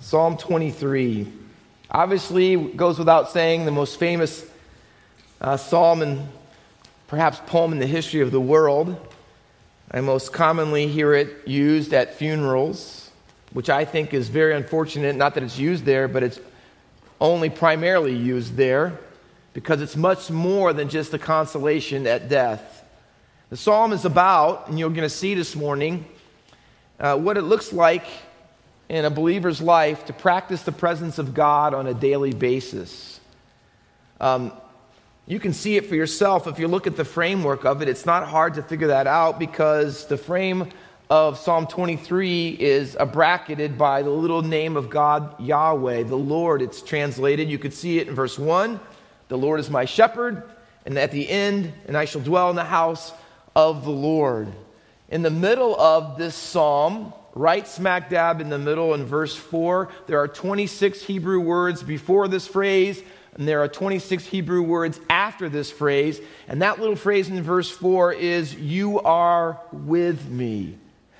Psalm 23. Obviously, goes without saying, the most famous uh, psalm and perhaps poem in the history of the world. I most commonly hear it used at funerals, which I think is very unfortunate. Not that it's used there, but it's only primarily used there because it's much more than just a consolation at death. The psalm is about, and you're going to see this morning, uh, what it looks like in a believer's life to practice the presence of God on a daily basis. Um, you can see it for yourself if you look at the framework of it. It's not hard to figure that out because the frame of Psalm 23 is bracketed by the little name of God, Yahweh, the Lord. It's translated. You could see it in verse 1 The Lord is my shepherd. And at the end, and I shall dwell in the house of the Lord. In the middle of this psalm, right smack dab in the middle in verse 4, there are 26 Hebrew words before this phrase, and there are 26 Hebrew words after this phrase. And that little phrase in verse 4 is, You are with me.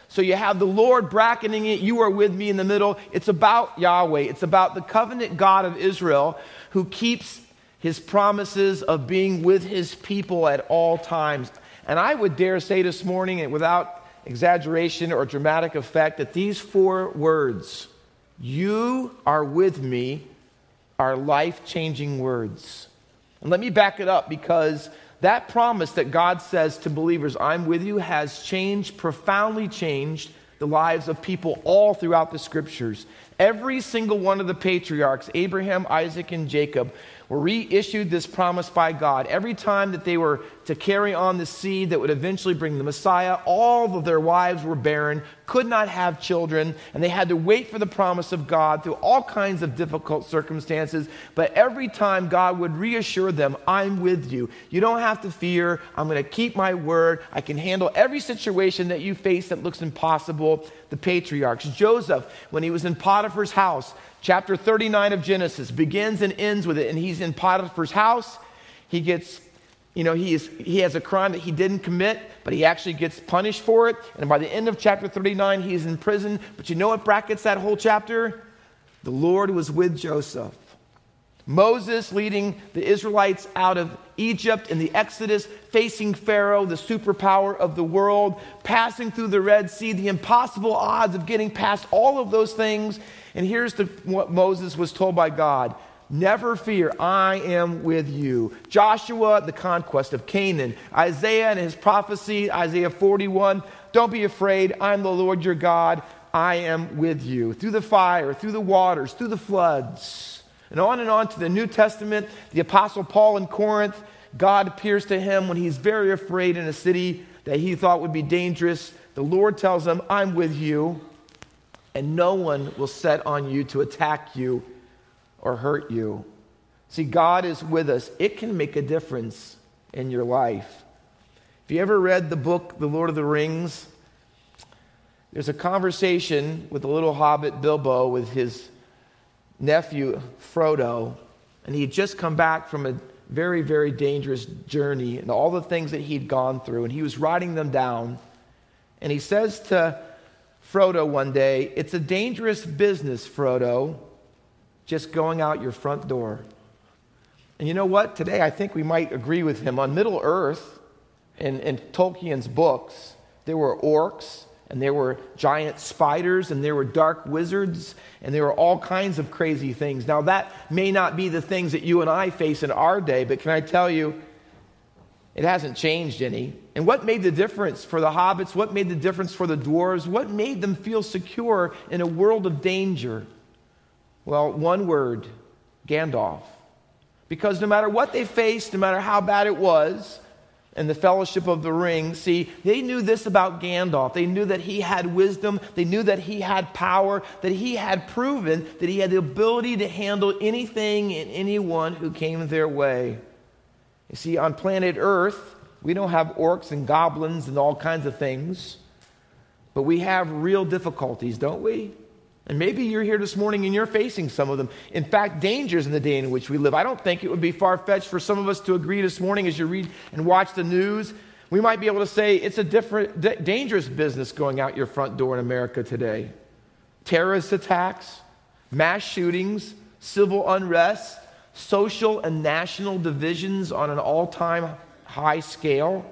So you have the Lord bracketing it, You are with me in the middle. It's about Yahweh, it's about the covenant God of Israel who keeps his promises of being with his people at all times. And I would dare say this morning, and without exaggeration or dramatic effect that these four words, you are with me, are life changing words. And let me back it up because that promise that God says to believers, I'm with you, has changed, profoundly changed the lives of people all throughout the scriptures. Every single one of the patriarchs, Abraham, Isaac, and Jacob, were reissued this promise by God. Every time that they were to carry on the seed that would eventually bring the Messiah, all of their wives were barren, could not have children, and they had to wait for the promise of God through all kinds of difficult circumstances. But every time God would reassure them, I'm with you. You don't have to fear. I'm going to keep my word. I can handle every situation that you face that looks impossible. The patriarchs, Joseph, when he was in Potiphar's house, Chapter 39 of Genesis begins and ends with it, and he's in Potiphar's house. He gets, you know, he, is, he has a crime that he didn't commit, but he actually gets punished for it. And by the end of chapter 39, he's in prison. But you know what brackets that whole chapter? The Lord was with Joseph. Moses leading the Israelites out of Egypt in the Exodus, facing Pharaoh, the superpower of the world, passing through the Red Sea, the impossible odds of getting past all of those things. And here's the, what Moses was told by God Never fear, I am with you. Joshua, the conquest of Canaan. Isaiah and his prophecy, Isaiah 41. Don't be afraid, I'm the Lord your God. I am with you. Through the fire, through the waters, through the floods. And on and on to the New Testament, the Apostle Paul in Corinth, God appears to him when he's very afraid in a city that he thought would be dangerous. The Lord tells him, I'm with you, and no one will set on you to attack you or hurt you. See, God is with us. It can make a difference in your life. If you ever read the book, The Lord of the Rings, there's a conversation with the little hobbit Bilbo with his nephew, Frodo, and he had just come back from a very, very dangerous journey and all the things that he'd gone through, and he was writing them down. And he says to Frodo one day, It's a dangerous business, Frodo, just going out your front door. And you know what? Today I think we might agree with him. On Middle Earth, in, in Tolkien's books, there were orcs and there were giant spiders, and there were dark wizards, and there were all kinds of crazy things. Now, that may not be the things that you and I face in our day, but can I tell you, it hasn't changed any. And what made the difference for the hobbits? What made the difference for the dwarves? What made them feel secure in a world of danger? Well, one word Gandalf. Because no matter what they faced, no matter how bad it was, and the fellowship of the ring, see, they knew this about Gandalf. They knew that he had wisdom, they knew that he had power, that he had proven that he had the ability to handle anything and anyone who came their way. You see, on planet Earth, we don't have orcs and goblins and all kinds of things, but we have real difficulties, don't we? And maybe you're here this morning and you're facing some of them. In fact, dangers in the day in which we live. I don't think it would be far fetched for some of us to agree this morning as you read and watch the news. We might be able to say it's a different, d- dangerous business going out your front door in America today. Terrorist attacks, mass shootings, civil unrest, social and national divisions on an all time high scale,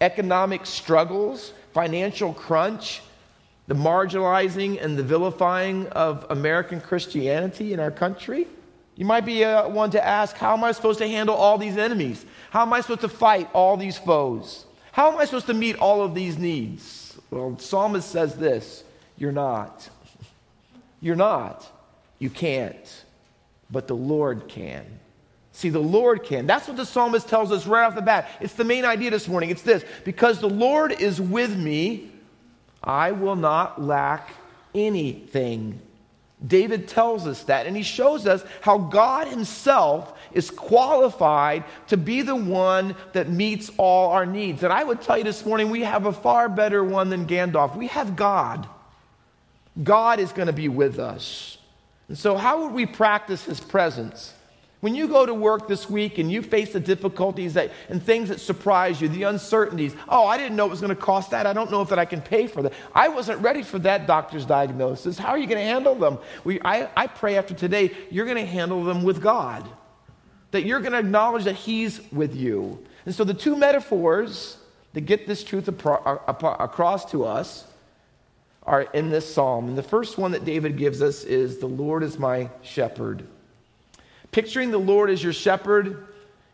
economic struggles, financial crunch, the marginalizing and the vilifying of American Christianity in our country. You might be uh, one to ask, how am I supposed to handle all these enemies? How am I supposed to fight all these foes? How am I supposed to meet all of these needs? Well, the psalmist says this You're not. You're not. You can't. But the Lord can. See, the Lord can. That's what the psalmist tells us right off the bat. It's the main idea this morning. It's this because the Lord is with me, I will not lack anything. David tells us that, and he shows us how God himself is qualified to be the one that meets all our needs. And I would tell you this morning, we have a far better one than Gandalf. We have God. God is going to be with us. And so, how would we practice his presence? When you go to work this week and you face the difficulties that, and things that surprise you, the uncertainties, oh, I didn't know it was going to cost that. I don't know if that I can pay for that. I wasn't ready for that doctor's diagnosis. How are you going to handle them? We, I, I pray after today, you're going to handle them with God, that you're going to acknowledge that He's with you. And so the two metaphors that get this truth uh, across to us are in this psalm. And the first one that David gives us is The Lord is my shepherd. Picturing the Lord as your shepherd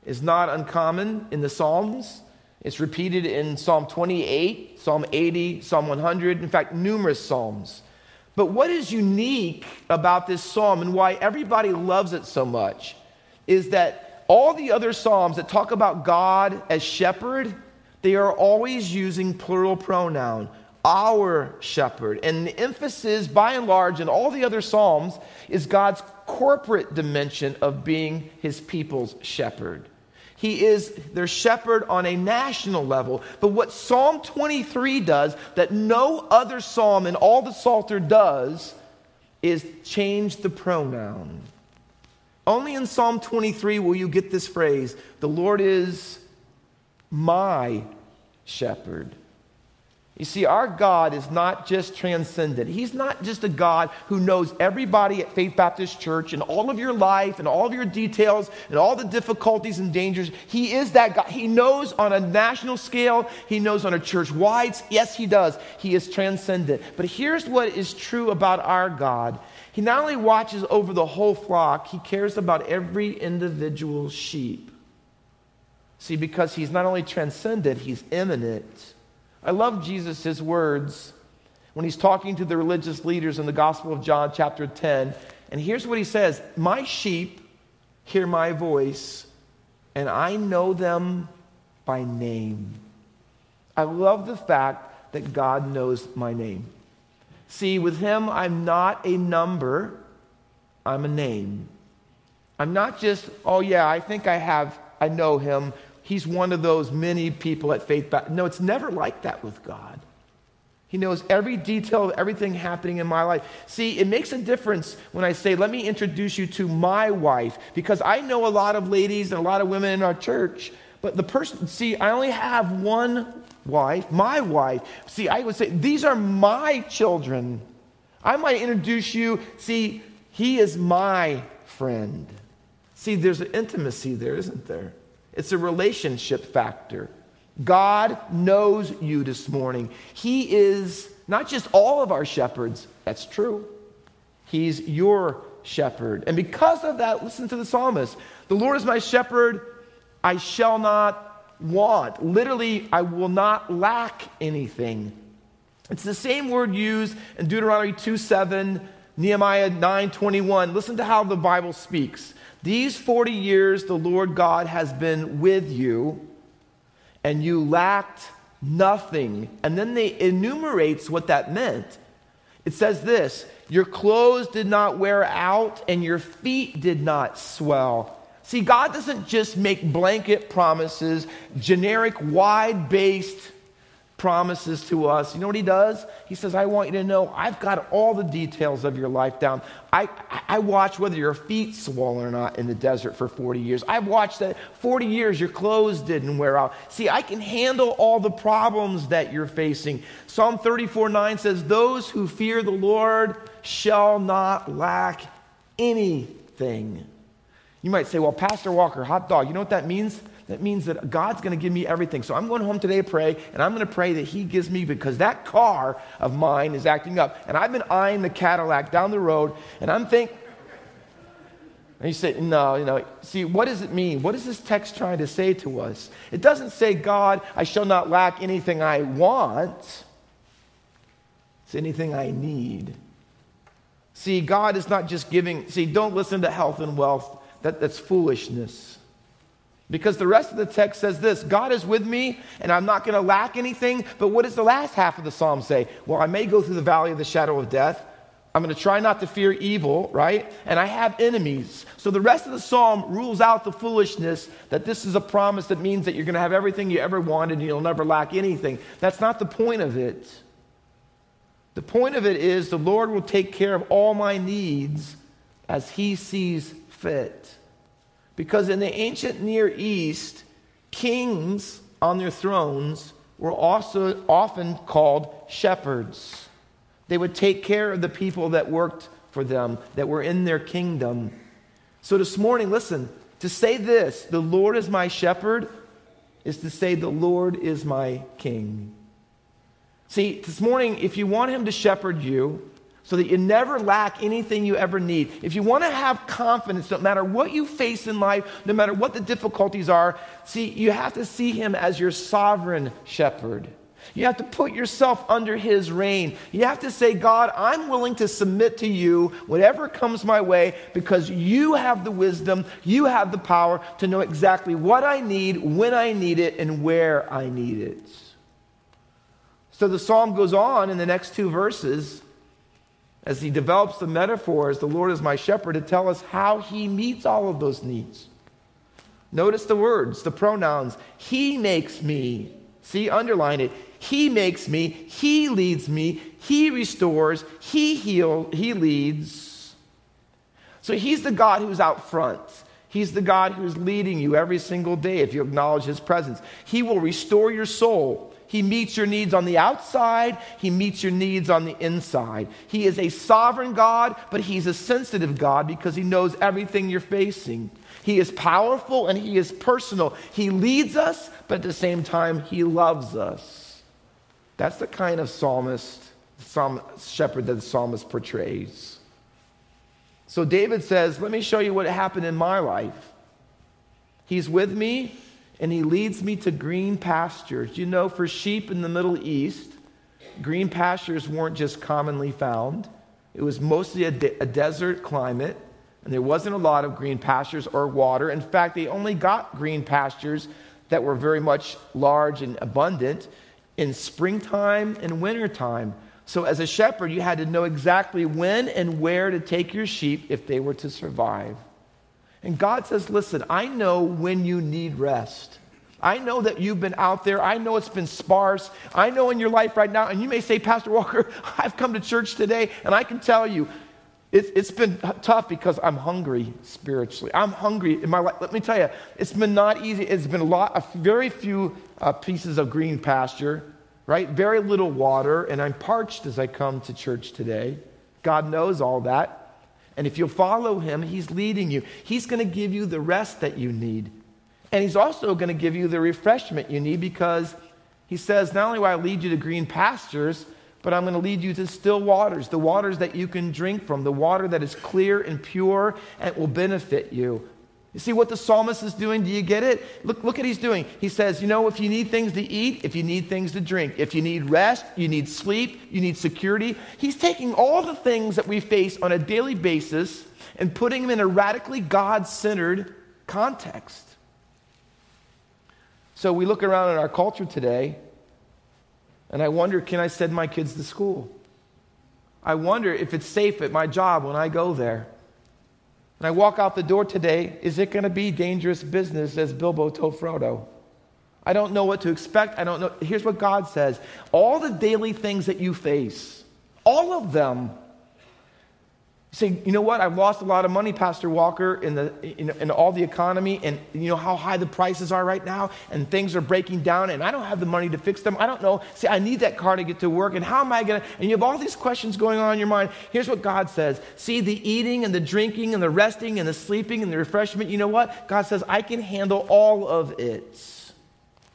is not uncommon in the Psalms. It's repeated in Psalm 28, Psalm 80, Psalm 100, in fact, numerous Psalms. But what is unique about this psalm and why everybody loves it so much is that all the other psalms that talk about God as shepherd, they are always using plural pronoun our shepherd. And the emphasis, by and large, in all the other Psalms is God's corporate dimension of being his people's shepherd. He is their shepherd on a national level. But what Psalm 23 does, that no other psalm in all the Psalter does, is change the pronoun. Only in Psalm 23 will you get this phrase the Lord is my shepherd. You see, our God is not just transcendent. He's not just a God who knows everybody at Faith Baptist Church and all of your life and all of your details and all the difficulties and dangers. He is that God. He knows on a national scale, He knows on a church wide. Yes, He does. He is transcendent. But here's what is true about our God He not only watches over the whole flock, He cares about every individual sheep. See, because He's not only transcendent, He's immanent. I love Jesus' words when he's talking to the religious leaders in the Gospel of John, chapter 10. And here's what he says My sheep hear my voice, and I know them by name. I love the fact that God knows my name. See, with him, I'm not a number, I'm a name. I'm not just, oh, yeah, I think I have, I know him he's one of those many people at Faith Baptist. No, it's never like that with God. He knows every detail of everything happening in my life. See, it makes a difference when I say, let me introduce you to my wife, because I know a lot of ladies and a lot of women in our church, but the person, see, I only have one wife, my wife. See, I would say, these are my children. I might introduce you. See, he is my friend. See, there's an intimacy there, isn't there? It's a relationship factor. God knows you this morning. He is not just all of our shepherds, that's true. He's your shepherd. And because of that, listen to the psalmist The Lord is my shepherd, I shall not want. Literally, I will not lack anything. It's the same word used in Deuteronomy 2 7, Nehemiah 9 21. Listen to how the Bible speaks. These 40 years the Lord God has been with you, and you lacked nothing. And then they enumerates what that meant. It says this Your clothes did not wear out, and your feet did not swell. See, God doesn't just make blanket promises, generic, wide based promises to us. You know what he does? He says, I want you to know I've got all the details of your life down. I, I watch whether your feet swollen or not in the desert for 40 years. I've watched that 40 years your clothes didn't wear out. See, I can handle all the problems that you're facing. Psalm 34 9 says, Those who fear the Lord shall not lack anything. You might say, well, Pastor Walker, hot dog, you know what that means? That means that God's going to give me everything. So I'm going home today to pray, and I'm going to pray that He gives me because that car of mine is acting up. And I've been eyeing the Cadillac down the road, and I'm thinking, and you say, no, you know, see, what does it mean? What is this text trying to say to us? It doesn't say, God, I shall not lack anything I want. It's anything I need. See, God is not just giving, see, don't listen to health and wealth. That, that's foolishness. Because the rest of the text says this God is with me, and I'm not going to lack anything. But what does the last half of the psalm say? Well, I may go through the valley of the shadow of death. I'm going to try not to fear evil, right? And I have enemies. So the rest of the psalm rules out the foolishness that this is a promise that means that you're going to have everything you ever wanted and you'll never lack anything. That's not the point of it. The point of it is the Lord will take care of all my needs as He sees fit. Because in the ancient Near East, kings on their thrones were also often called shepherds. They would take care of the people that worked for them, that were in their kingdom. So this morning, listen, to say this, the Lord is my shepherd, is to say, the Lord is my king. See, this morning, if you want him to shepherd you, so that you never lack anything you ever need. If you want to have confidence, no matter what you face in life, no matter what the difficulties are, see, you have to see Him as your sovereign shepherd. You have to put yourself under His reign. You have to say, God, I'm willing to submit to you whatever comes my way because you have the wisdom, you have the power to know exactly what I need, when I need it, and where I need it. So the psalm goes on in the next two verses as he develops the metaphors, the Lord is my shepherd, to tell us how he meets all of those needs. Notice the words, the pronouns. He makes me. See, underline it. He makes me. He leads me. He restores. He heals. He leads. So he's the God who's out front. He's the God who's leading you every single day if you acknowledge his presence. He will restore your soul. He meets your needs on the outside, He meets your needs on the inside. He is a sovereign God, but He's a sensitive God because He knows everything you're facing. He is powerful and He is personal. He leads us, but at the same time, He loves us. That's the kind of psalmist, psalm, shepherd that the psalmist portrays. So David says, Let me show you what happened in my life. He's with me, and he leads me to green pastures. You know, for sheep in the Middle East, green pastures weren't just commonly found, it was mostly a, de- a, desert climate, and there wasn't a lot of green pastures or water. In fact, they only got green pastures that were very much large and abundant in springtime and wintertime. So, as a shepherd, you had to know exactly when and where to take your sheep if they were to survive. And God says, Listen, I know when you need rest. I know that you've been out there. I know it's been sparse. I know in your life right now, and you may say, Pastor Walker, I've come to church today, and I can tell you, it, has been tough because I'm hungry spiritually. I'm hungry in my life. Let me tell you, it's been not easy. It's been a lot, a very few uh, pieces of green pasture, right? Very little water, and I'm parched as I come to church today. God knows all that. And if you follow him, he's leading you. He's going to give you the rest that you need. And he's also going to give you the refreshment you need because he says, Not only will I lead you to green pastures, but I'm going to lead you to still waters, the waters that you can drink from, the water that is clear and pure and will benefit you. You see what the psalmist is doing? Do you get it? Look, look what he's doing. He says, you know, if you need things to eat, if you need things to drink, if you need rest, you need sleep, you need security. He's taking all the things that we face on a daily basis and putting them in a radically God centered context. So we look around at our culture today, and I wonder can I send my kids to school? I wonder if it's safe at my job when I go there. When I walk out the door today, is it going to be dangerous business as Bilbo told Frodo? I don't know what to expect. I don't know. Here's what God says all the daily things that you face, all of them, say, you know what? I've lost a lot of money, Pastor Walker, in, the, in, in, all the economy, and you know how high the prices are right now, and things are breaking down, and I don't have the money to fix them. I don't know. See, I need that car to get to work, and how am I going to? And you have all these questions going on in your mind. Here's what God says See, the eating, and the drinking, and the resting, and the sleeping, and the refreshment, you know what? God says, I can handle all of it.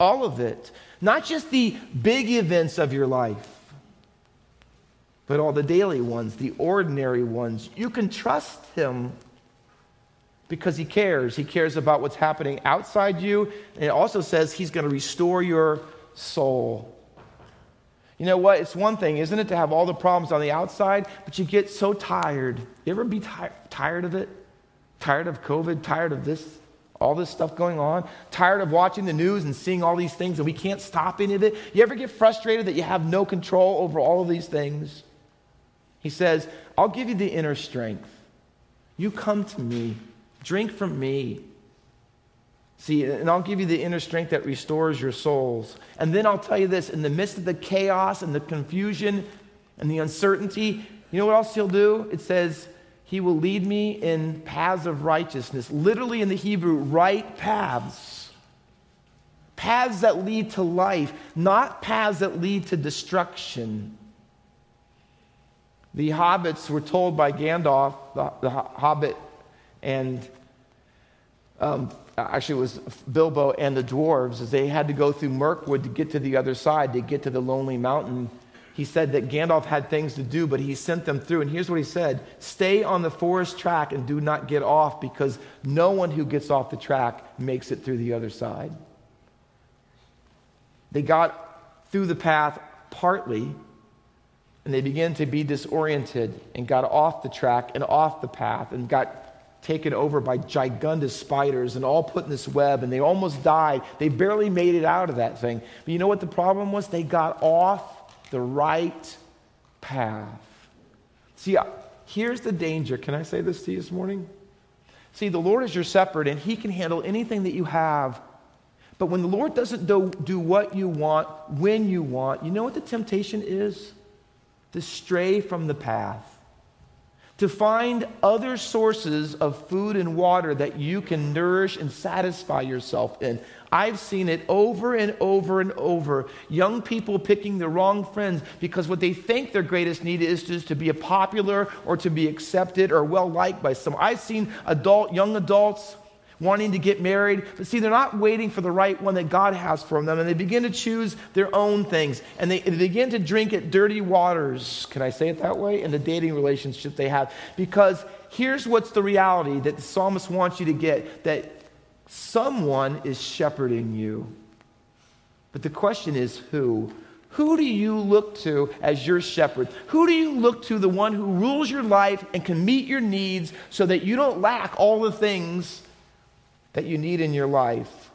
All of it. Not just the big events of your life but all the daily ones, the ordinary ones. You can trust Him because He cares. He cares about what's happening outside you. And it also says He's going to restore your soul. You know what? It's one thing, isn't it, to have all the problems on the outside, but you get so tired. You ever be ti- tired of it? Tired of COVID? Tired of this? All this stuff going on? Tired of watching the news and seeing all these things and we can't stop any of it? You ever get frustrated that you have no control over all of these things? He says, I'll give you the inner strength. You come to me, drink from me. See, and I'll give you the inner strength that restores your souls. And then I'll tell you this in the midst of the chaos and the confusion and the uncertainty, you know what else he'll do? It says, He will lead me in paths of righteousness. Literally in the Hebrew, right paths. Paths that lead to life, not paths that lead to destruction. The hobbits were told by Gandalf, the, the hobbit, and um, actually it was Bilbo and the dwarves, as they had to go through Mirkwood to get to the other side, to get to the lonely mountain. He said that Gandalf had things to do, but he sent them through. And here's what he said Stay on the forest track and do not get off, because no one who gets off the track makes it through the other side. They got through the path partly and they began to be disoriented and got off the track and off the path and got taken over by gigantous spiders and all put in this web and they almost died. They barely made it out of that thing. But you know what the problem was? They got off the right path. See, uh, here's the danger. Can I say this to you this morning? See, the Lord is your shepherd and he can handle anything that you have. But when the Lord doesn't do, do what you want, when you want, you know what the temptation is? To stray from the path, to find other sources of food and water that you can nourish and satisfy yourself in. I've seen it over and over and over. Young people picking the wrong friends because what they think their greatest need is just to be a popular or to be accepted or well liked by some. I've seen adult, young adults wanting to get married. But see, they're not waiting for the right one that God has for them, and they begin to choose their own things, and they, they begin to drink at dirty waters. Can I say it that way? In the dating relationship they have. Because here's what's the reality that the psalmist wants you to get that someone is shepherding you. But the question is who? Who do you look to as your shepherd? Who do you look to, the one who rules your life and can meet your needs so that you don't lack all the things that you need in your life.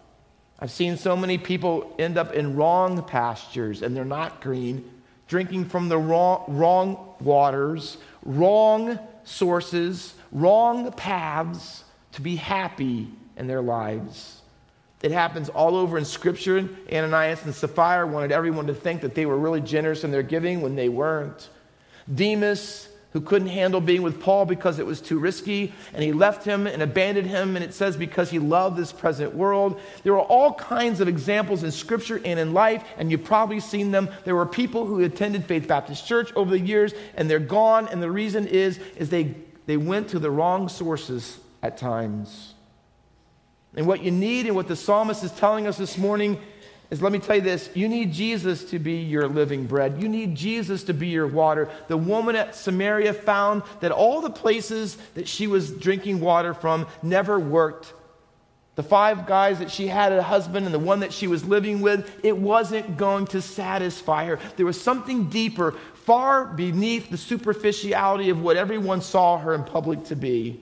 I've seen so many people end up in wrong pastures and they're not green, drinking from the wrong, wrong waters, wrong sources, wrong paths to be happy in their lives. It happens all over in Scripture. Ananias and Sapphira wanted everyone to think that they were really generous in their giving when they weren't. Demas who couldn't handle being with Paul because it was too risky, and he left him and abandoned him, and it says because he loved this present world. There are all kinds of examples in Scripture and in life, and you've probably seen them. There were people who attended Faith Baptist Church over the years, and they're gone, and the reason is, is they, they went to the wrong sources at times. And what you need, and what the psalmist is telling us this morning, is let me tell you this you need Jesus to be your living bread. You need Jesus to be your water. The woman at Samaria found that all the places that she was drinking water from never worked. The five guys that she had a husband and the one that she was living with, it wasn't going to satisfy her. There was something deeper, far beneath the superficiality of what everyone saw her in public to be.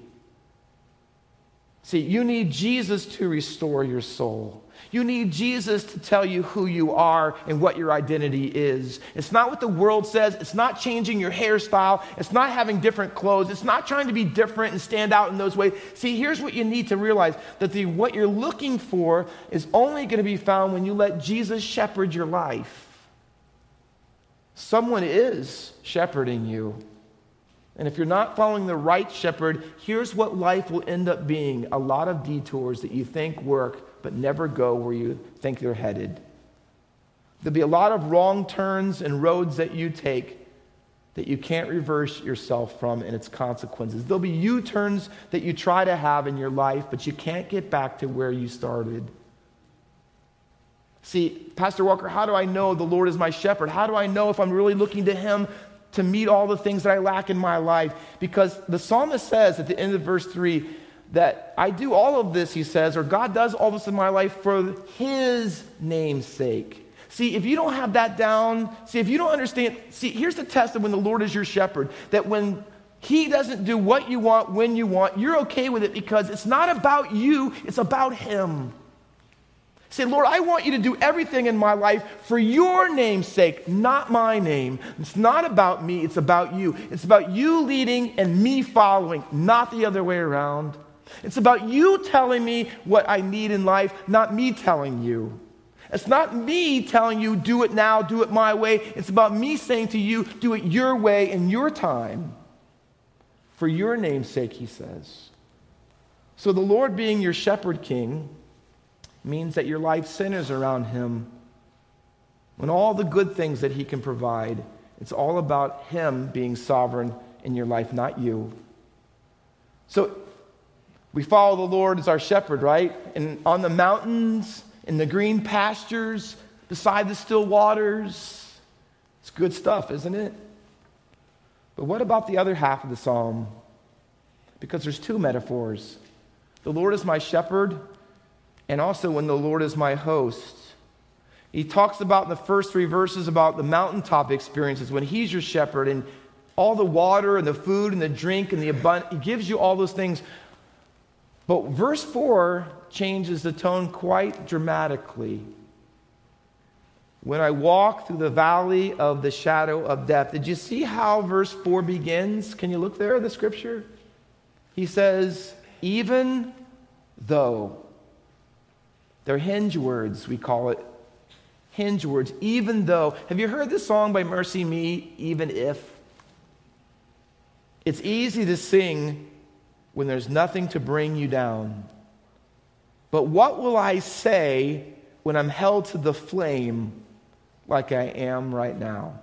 See, you need Jesus to restore your soul. You need Jesus to tell you who you are and what your identity is. It's not what the world says. It's not changing your hairstyle. It's not having different clothes. It's not trying to be different and stand out in those ways. See, here's what you need to realize that the, what you're looking for is only going to be found when you let Jesus shepherd your life. Someone is shepherding you. And if you're not following the right shepherd, here's what life will end up being a lot of detours that you think work, but never go where you think they're headed. There'll be a lot of wrong turns and roads that you take that you can't reverse yourself from and its consequences. There'll be U turns that you try to have in your life, but you can't get back to where you started. See, Pastor Walker, how do I know the Lord is my shepherd? How do I know if I'm really looking to Him to meet all the things that I lack in my life? Because the psalmist says at the end of verse 3 that I do all of this, he says, or God does all this in my life for His name's sake. See, if you don't have that down, see, if you don't understand, see, here's the test of when the Lord is your shepherd that when He doesn't do what you want when you want, you're okay with it because it's not about you, it's about Him. Say, Lord, I want you to do everything in my life for your name's sake, not my name. It's not about me, it's about you. It's about you leading and me following, not the other way around. It's about you telling me what I need in life, not me telling you. It's not me telling you, do it now, do it my way. It's about me saying to you, do it your way in your time. For your name's sake, he says. So the Lord being your shepherd king, means that your life centers around Him. When all the good things that He can provide, it's all about Him being sovereign in your life, not you. So we follow the Lord as our shepherd, right? And on the mountains, in the green pastures, beside the still waters. It's good stuff, isn't it? But what about the other half of the psalm? Because there's two metaphors. The Lord is my shepherd, and also when the Lord is my host. He talks about in the first three verses about the mountaintop experiences when He's your shepherd and all the water and the food and the drink and the abundance. He gives you all those things. But verse 4 changes the tone quite dramatically. When I walk through the valley of the shadow of death. Did you see how verse 4 begins? Can you look there the scripture? He says, Even though. They're hinge words, we call it. Hinge words, even though. Have you heard this song by MercyMe, Even If? It's easy to sing when there's nothing to bring you down. But what will I say when I'm held to the flame like I am right now?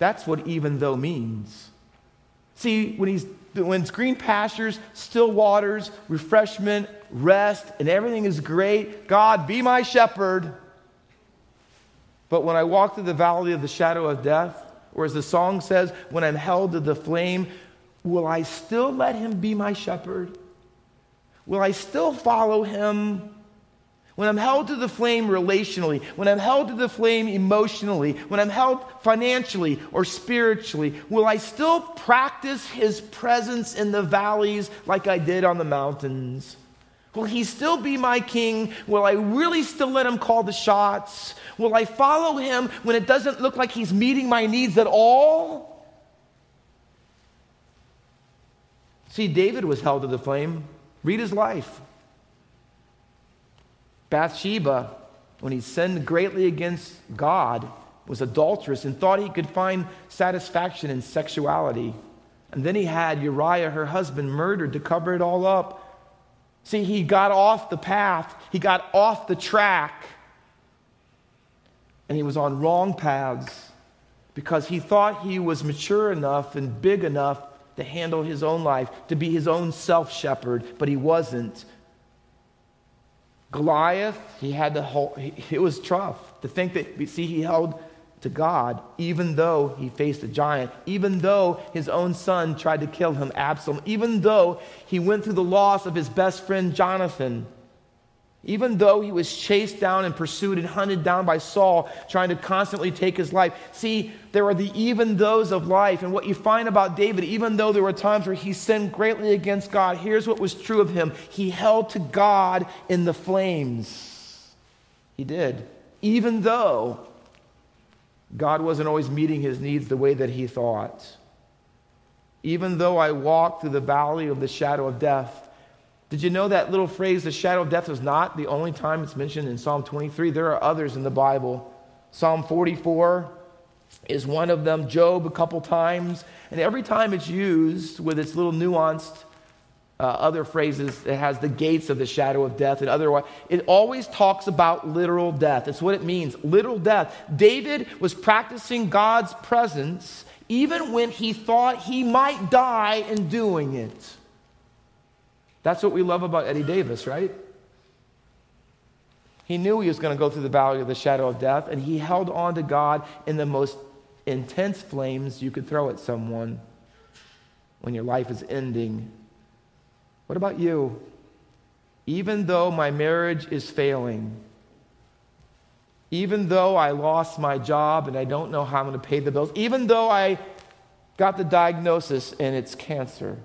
That's what even though means. See, when he's when it's green pastures, still waters, refreshment, rest, and everything is great, God, be my shepherd. But when I walk through the valley of the shadow of death, or as the song says, when I'm held to the flame, will I still let him be my shepherd? Will I still follow him? when I'm held to the flame relationally, when I'm held to the flame emotionally, when I'm held financially or spiritually, will I still practice his presence in the valleys like I did on the mountains? Will he still be my king? Will I really still let him call the shots? Will I follow him when it doesn't look like he's meeting my needs at all? See, David was held to the flame. Read his life. Bathsheba, when he sinned greatly against God, was adulterous and thought he could find satisfaction in sexuality. And then he had Uriah, her husband, murdered to cover it all up. See, he got off the path, he got off the track, and he was on wrong paths because he thought he was mature enough and big enough to handle his own life, to be his own self shepherd, but he wasn't. Goliath, he had to hold, it was tough to think that, you see, he held to God, even though he faced a giant, even though his own son tried to kill him, Absalom, even though he went through the loss of his best friend, Jonathan. Even though he was chased down and pursued and hunted down by Saul, trying to constantly take his life. See, there are the even those of life. And what you find about David, even though there were times where he sinned greatly against God, here's what was true of him he held to God in the flames. He did. Even though God wasn't always meeting his needs the way that he thought. Even though I walked through the valley of the shadow of death, did you know that little phrase, the shadow of death, was not the only time it's mentioned in Psalm 23? There are others in the Bible. Psalm 44, is one of them, Job a couple times. And every time it's used with its little nuanced uh, other phrases, it has the gates of the shadow of death and otherwise. It always talks about literal death. It's what it means literal death. David was practicing God's presence even when he thought he might die in doing it. That's what we love about Eddie Davis, right? He knew he was going to go through the valley of the shadow of death, and he held on to God in the most intense flames you could throw at someone when your life is ending. What about you? Even though my marriage is failing, even though I lost my job and I don't know how I'm going to pay the bills, even though I got the diagnosis and it's cancer,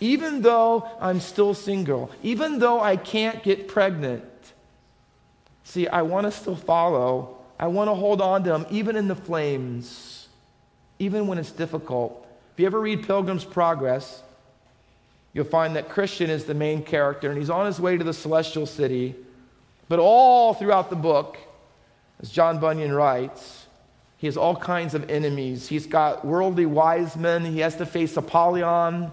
even though I'm still single, even though I can't get pregnant, see, I want to still follow. I want to hold on to Him, even in the flames, even when it's difficult. If you ever read Pilgrim's Progress, you'll find that Christian is the main character, and he's on his way to the celestial city. But all throughout the book, as John Bunyan writes, he has all kinds of enemies. He's got worldly wise men, he has to face Apollyon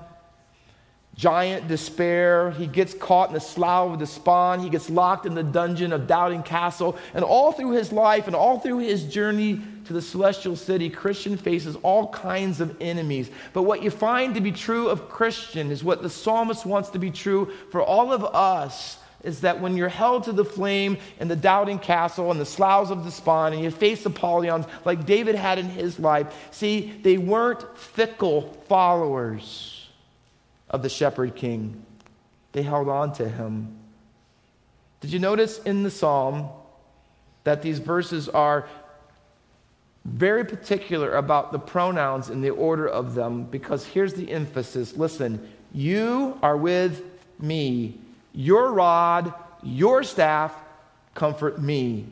giant despair. He gets caught in the slough of despond. He gets locked in the dungeon of Doubting Castle. And all through his life and all through his journey to the celestial city, Christian faces all kinds of enemies. But what you find to be true of Christian is what the psalmist wants to be true for all of us is that when you're held to the flame in the doubting castle and the sloughs of despond and you face the Apollyon like David had in his life, see, they weren't fickle followers of the shepherd king. They held on to him. Did you notice in the psalm that these verses are very particular about the pronouns and the order of them? Because here's the emphasis listen, you are with me. Your rod, your staff comfort me.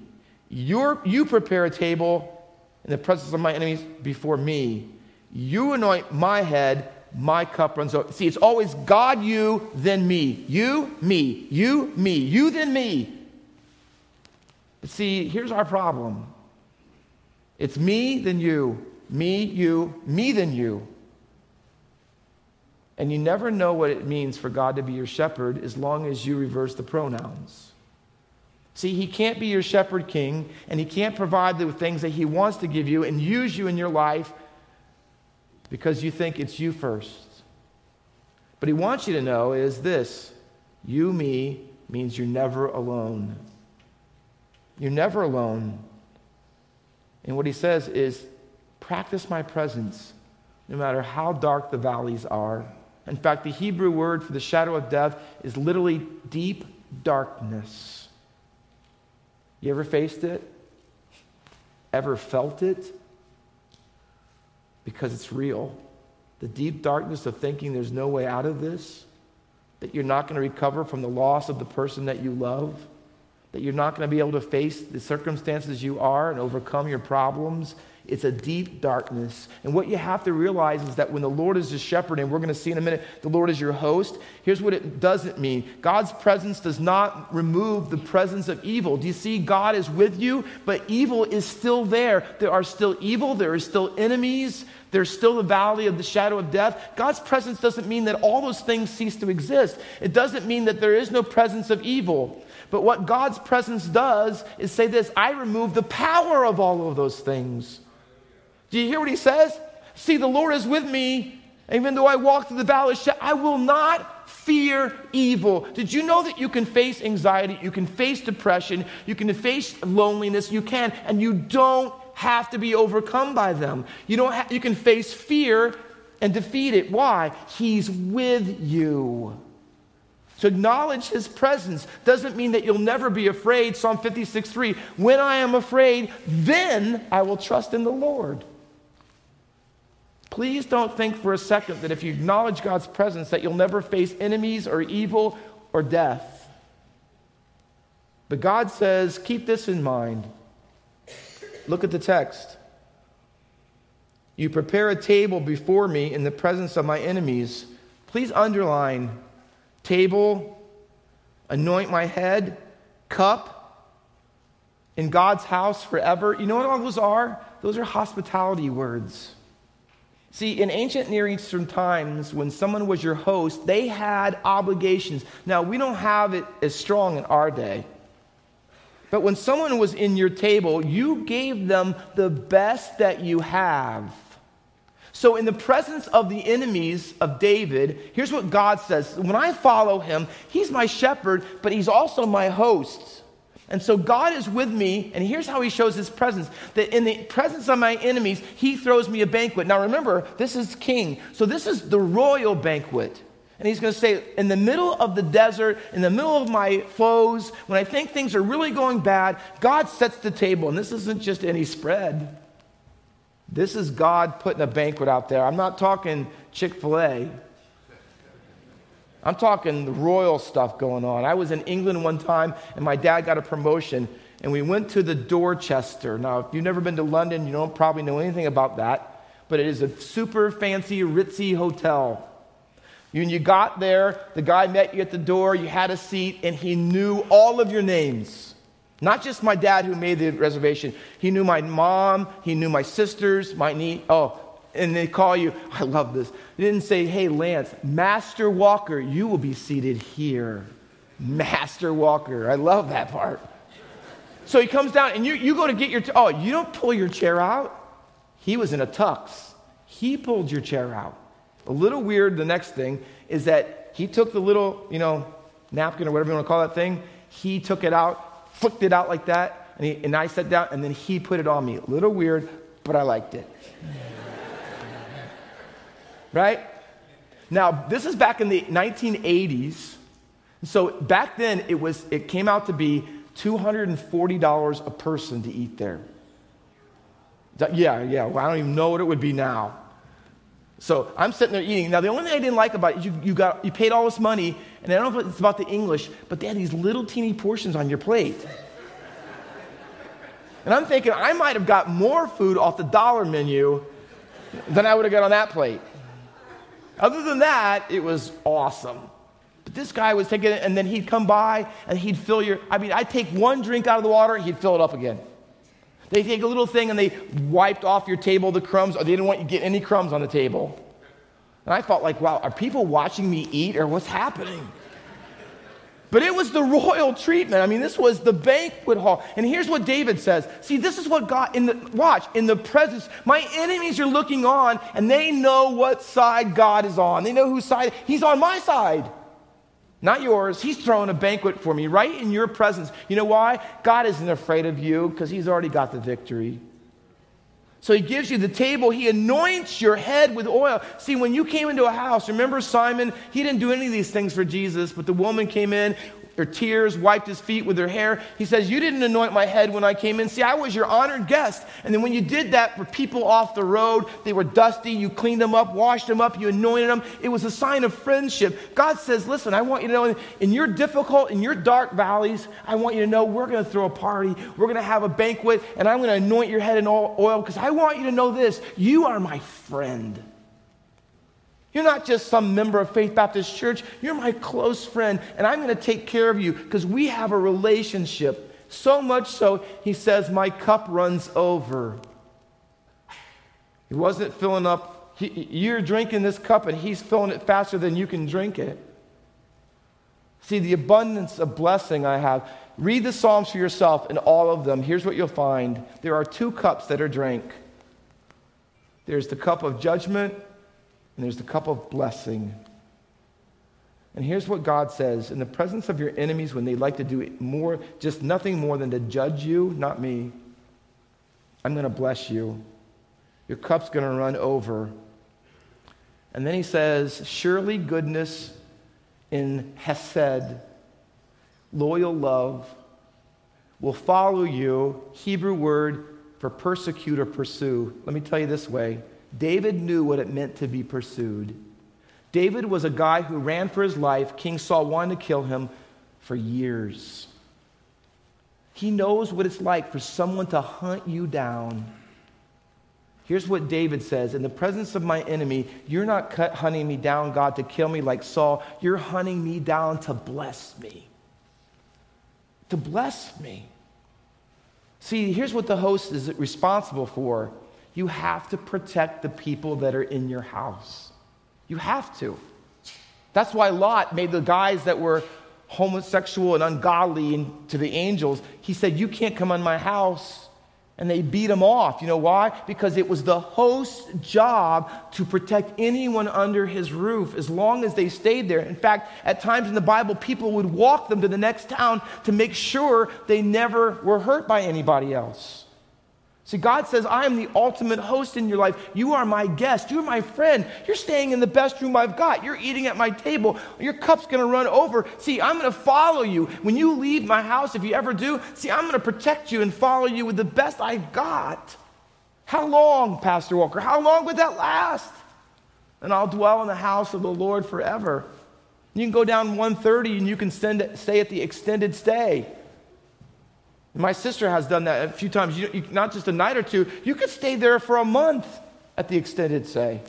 Your, you prepare a table in the presence of my enemies before me. You anoint my head my cup runs over. See, it's always God, you, then me. You, me. You, me. You, then me. But see, here's our problem it's me, then you. Me, you. Me, then you. And you never know what it means for God to be your shepherd as long as you reverse the pronouns. See, he can't be your shepherd king, and he can't provide the things that he wants to give you and use you in your life because you think it's you first. But he wants you to know is this you, me, means you're never alone. You're never alone. And what he says is practice my presence no matter how dark the valleys are. In fact, the Hebrew word for the shadow of death is literally deep darkness. You ever faced it? Ever felt it? Because it's real. The deep darkness of thinking there's no way out of this, that you're not going to recover from the loss of the person that you love, that you're not going to be able to face the circumstances you are and overcome your problems, it's a deep darkness. And what you have to realize is that when the Lord is your shepherd, and we're going to see in a minute, the Lord is your host, here's what it doesn't mean God's presence does not remove the presence of evil. Do you see? God is with you, but evil is still there. There are still evil, there are still enemies, there's still the valley of the shadow of death. God's presence doesn't mean that all those things cease to exist, it doesn't mean that there is no presence of evil. But what God's presence does is say this I remove the power of all of those things. Do you hear what he says? See, the Lord is with me. Even though I walk through the valley of shadow, I will not fear evil. Did you know that you can face anxiety, you can face depression, you can face loneliness, you can, and you don't have to be overcome by them. You don't ha- you can face fear and defeat it. Why? He's with you. To acknowledge his presence doesn't mean that you'll never be afraid. Psalm 56 3 When I am afraid, then I will trust in the Lord. Please don't think for a second that if you acknowledge God's presence that you'll never face enemies or evil or death. But God says, keep this in mind. Look at the text. You prepare a table before me in the presence of my enemies. Please underline table, anoint my head, cup. in God's house forever. You know what all those are? Those are hospitality words. See, in ancient Near Eastern times, when someone was your host, they had obligations. Now, we don't have it as strong in our day. But when someone was in your table, you gave them the best that you have. So, in the presence of the enemies of David, here's what God says When I follow him, he's my shepherd, but he's also my host. And so God is with me, and here's how he shows his presence that in the presence of my enemies, he throws me a banquet. Now remember, this is king, so this is the royal banquet. And he's going to say, in the middle of the desert, in the middle of my foes, when I think things are really going bad, God sets the table. And this isn't just any spread. This is God putting a banquet out there. I'm not talking Chick fil A. I'm talking the royal stuff going on. I was in England one time, and my dad got a promotion, and we went to the Dorchester. Now, if you've never been to London, you don't probably know anything about that, but it is a super fancy, ritzy hotel. When you got there, the guy met you at the door, you had a seat, and he knew all of your names. Not just my dad who made the reservation. He knew my mom, he knew my sisters, my niece. Oh, and they call you, I love this. They didn't say, hey, Lance, Master Walker, you will be seated here. Master Walker. I love that part. So he comes down and you, you go to get your, t- oh, you don't pull your chair out. He was in a tux. He pulled your chair out. A little weird, the next thing is that he took the little, you know, napkin or whatever you want to call that thing. He took it out, flicked it out like that, and, he, and I sat down, and then he put it on me. A little weird, but I liked it right? Now, this is back in the 1980s. So back then, it, was, it came out to be $240 a person to eat there. Yeah, yeah. Well, I don't even know what it would be now. So I'm sitting there eating. Now, the only thing I didn't like about it is you, you, got, you paid all this money, and I don't know if it's about the English, but they had these little teeny portions on your plate. And I'm thinking I might have got more food off the dollar menu than I would have got on that plate. Other than that, it was awesome. But this guy was taking it, and then he'd come by and he'd fill your. I mean, I'd take one drink out of the water, he'd fill it up again. They take a little thing and they wiped off your table the crumbs, or they didn't want you to get any crumbs on the table. And I felt like, wow, are people watching me eat, or what's happening? But it was the royal treatment. I mean, this was the banquet hall. And here's what David says. See, this is what God, in the, watch, in the presence, my enemies are looking on and they know what side God is on. They know whose side, He's on my side. Not yours. He's throwing a banquet for me right in your presence. You know why? God isn't afraid of you because He's already got the victory. So he gives you the table. He anoints your head with oil. See, when you came into a house, remember Simon? He didn't do any of these things for Jesus, but the woman came in, her tears, wiped his feet with her hair. He says, You didn't anoint my head when I came in. See, I was your honored guest. And then when you did that for people off the road, they were dusty, you cleaned them up, washed them up, you anointed them. It was a sign of friendship. God says, Listen, I want you to know in your difficult, in your dark valleys, I want you to know we're going to throw a party, we're going to have a banquet, and I'm going to anoint your head in oil because I want you to know this you are my friend. You're not just some member of Faith Baptist Church. You're my close friend, and I'm going to take care of you because we have a relationship. So much so, he says, My cup runs over. He wasn't filling up, he, you're drinking this cup, and he's filling it faster than you can drink it. See, the abundance of blessing I have. Read the Psalms for yourself, and all of them. Here's what you'll find there are two cups that are drank there's the cup of judgment and there's the cup of blessing. And here's what God says in the presence of your enemies, when they like to do more, just nothing more than to judge you, not me, I'm going to bless you. Your cup's going to run over. And then he says, Surely goodness in Hesed, loyal love, will follow you. Hebrew word for persecute or pursue. Let me tell you this way David knew what it meant to be pursued. David was a guy who ran for his life. King Saul wanted to kill him for years. He knows what it's like for someone to hunt you down. Here's what David says In the presence of my enemy, you're not cut, hunting me down, God, to kill me like Saul. You're hunting me down to bless me. To bless me. See, here's what the host is responsible for you have to protect the people that are in your house. You have to. That's why Lot made the guys that were homosexual and ungodly to the angels, he said, You can't come on my house. And they beat him off. You know why? Because it was the host's job to protect anyone under his roof as long as they stayed there. In fact, at times in the Bible, people would walk them to the next town to make sure they never were hurt by anybody else. See, God says, I am the ultimate host in your life. You are my guest. You're my friend. You're staying in the best room I've got. You're eating at my table. Your cup's going to run over. See, I'm going to follow you. When you leave my house, if you ever do, see, I'm going to protect you and follow you with the best I've got. How long, Pastor Walker? How long would that last? And I'll dwell in the house of the Lord forever. You can go down 130 and you can stay at the extended stay. My sister has done that a few times, you, you, not just a night or two. You could stay there for a month at the extended stay.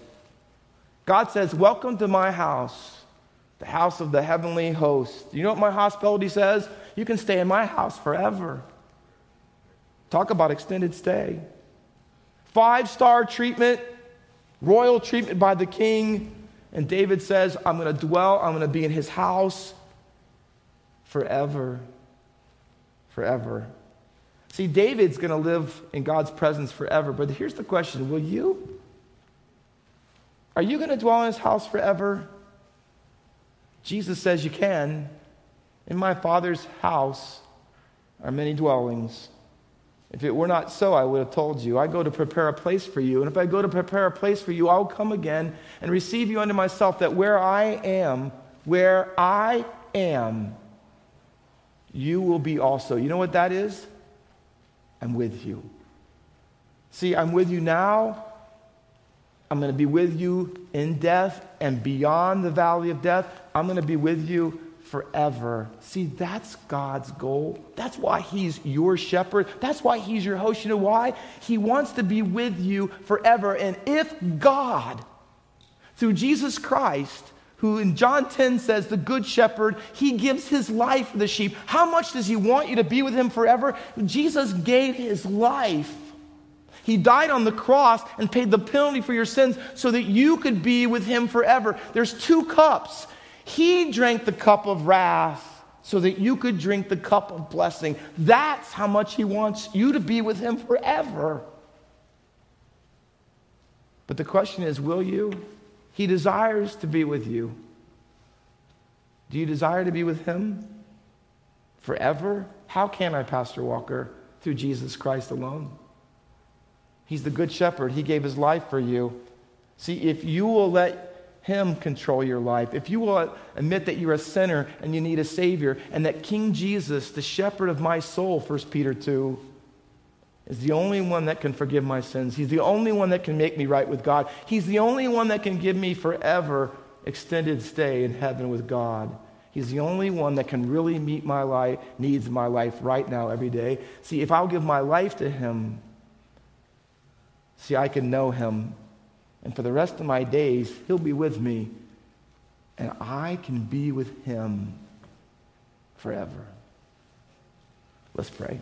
God says, Welcome to my house, the house of the heavenly host. You know what my hospitality says? You can stay in my house forever. Talk about extended stay. Five star treatment, royal treatment by the king. And David says, I'm going to dwell, I'm going to be in his house forever forever. See, David's going to live in God's presence forever, but here's the question Will you? Are you going to dwell in his house forever? Jesus says you can. In my Father's house are many dwellings. If it were not so, I would have told you. I go to prepare a place for you. And if I go to prepare a place for you, I'll come again and receive you unto myself, that where I am, where I am, you will be also. You know what that is? I'm with you. See, I'm with you now. I'm going to be with you in death and beyond the valley of death. I'm going to be with you forever. See, that's God's goal. That's why He's your shepherd. That's why He's your host. You know why? He wants to be with you forever. And if God, through Jesus Christ, who in John 10 says, the good shepherd, he gives his life for the sheep. How much does he want you to be with him forever? Jesus gave his life. He died on the cross and paid the penalty for your sins so that you could be with him forever. There's two cups. He drank the cup of wrath so that you could drink the cup of blessing. That's how much he wants you to be with him forever. But the question is will you? He desires to be with you. Do you desire to be with Him forever? How can I, Pastor Walker? Through Jesus Christ alone. He's the Good Shepherd. He gave His life for you. See, if you will let Him control your life, if you will admit that you're a sinner and you need a Savior, and that King Jesus, the shepherd of my soul, 1 Peter 2, is the only one that can forgive my sins. He's the only one that can make me right with God. He's the only one that can give me forever extended stay in heaven with God. He's the only one that can really meet my life, needs my life right now, every day. See, if I'll give my life to Him, see, I can know Him. And for the rest of my days, He'll be with me. And I can be with Him forever. Let's pray.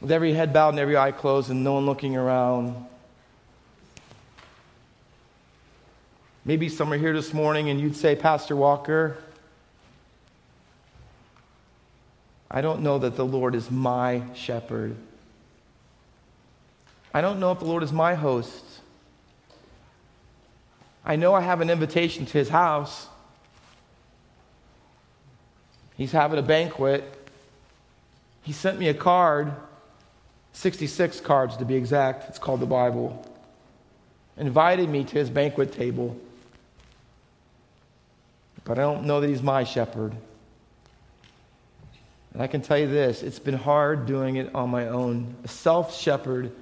With every head bowed and every eye closed and no one looking around. Maybe some are here this morning and you'd say, Pastor Walker, I don't know that the Lord is my shepherd. I don't know if the Lord is my host. I know I have an invitation to his house. He's having a banquet. He sent me a card 66 cards to be exact, it's called the Bible, invited me to his banquet table. But I don't know that he's my shepherd. And I can tell you this it's been hard doing it on my own. A self shepherd,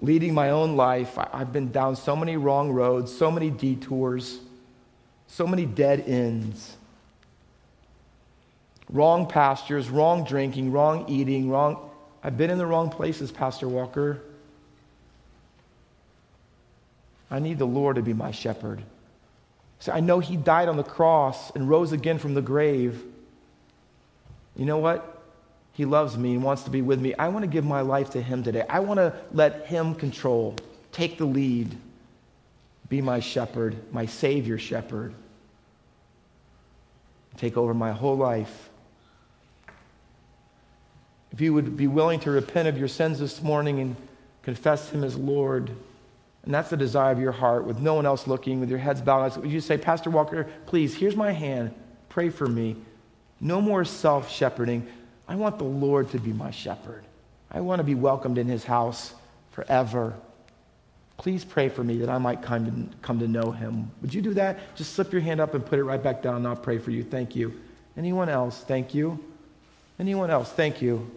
leading my own life. I've been down so many wrong roads, so many detours, so many dead ends. Wrong pastures, wrong drinking, wrong eating, wrong I've been in the wrong places, Pastor Walker. I need the Lord to be my shepherd. Say, I know he died on the cross and rose again from the grave. You know what? He loves me and wants to be with me. I want to give my life to him today. I want to let him control, take the lead, be my shepherd, my Savior shepherd. Take over my whole life. If you would be willing to repent of your sins this morning and confess him as Lord, and that's the desire of your heart, with no one else looking, with your heads bowed. Would you say, Pastor Walker, please, here's my hand. Pray for me. No more self shepherding. I want the Lord to be my shepherd. I want to be welcomed in his house forever. Please pray for me that I might come to, come to know him. Would you do that? Just slip your hand up and put it right back down, and I'll pray for you. Thank you. Anyone else? Thank you. Anyone else? Thank you.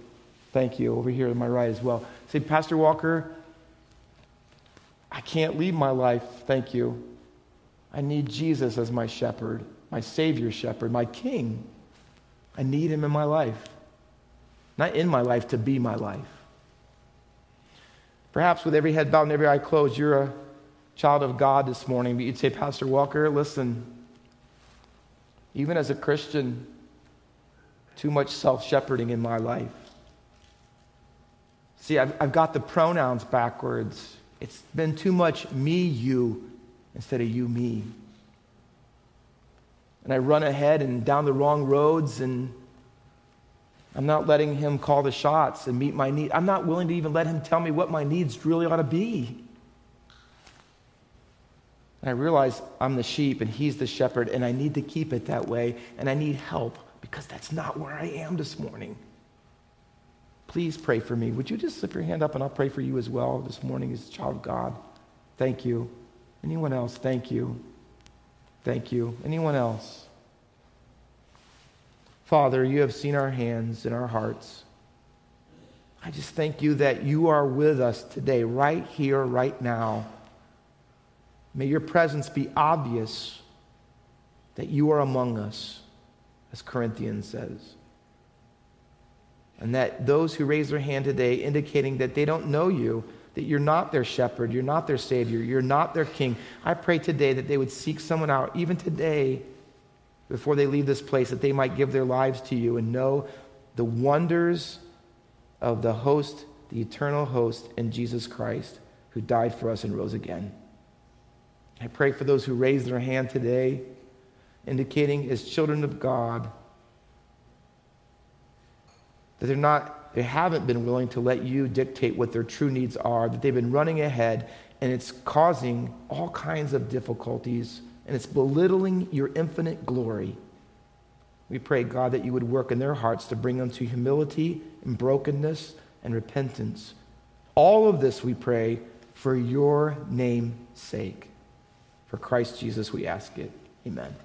Thank you. Over here to my right as well. Say, Pastor Walker, I can't leave my life. Thank you. I need Jesus as my shepherd, my Savior shepherd, my King. I need him in my life. Not in my life, to be my life. Perhaps with every head bowed and every eye closed, you're a child of God this morning, but you'd say, Pastor Walker, listen, even as a Christian, too much self shepherding in my life. See, I've, I've got the pronouns backwards. It's been too much me, you, instead of you, me. And I run ahead and down the wrong roads, and I'm not letting him call the shots and meet my need. I'm not willing to even let him tell me what my needs really ought to be. And I realize I'm the sheep and he's the shepherd, and I need to keep it that way, and I need help because that's not where I am this morning. Please pray for me. Would you just slip your hand up and I'll pray for you as well this morning as a child of God? Thank you. Anyone else? Thank you. Thank you. Anyone else? Father, you have seen our hands and our hearts. I just thank you that you are with us today, right here, right now. May your presence be obvious that you are among us, as Corinthians says. And that those who raise their hand today, indicating that they don't know you, that you're not their shepherd, you're not their savior, you're not their king, I pray today that they would seek someone out, even today, before they leave this place, that they might give their lives to you and know the wonders of the host, the eternal host in Jesus Christ, who died for us and rose again. I pray for those who raised their hand today, indicating as children of God that they're not, they haven't been willing to let you dictate what their true needs are, that they've been running ahead, and it's causing all kinds of difficulties, and it's belittling your infinite glory. We pray, God, that you would work in their hearts to bring them to humility and brokenness and repentance. All of this we pray for your name's sake. For Christ Jesus, we ask it. Amen.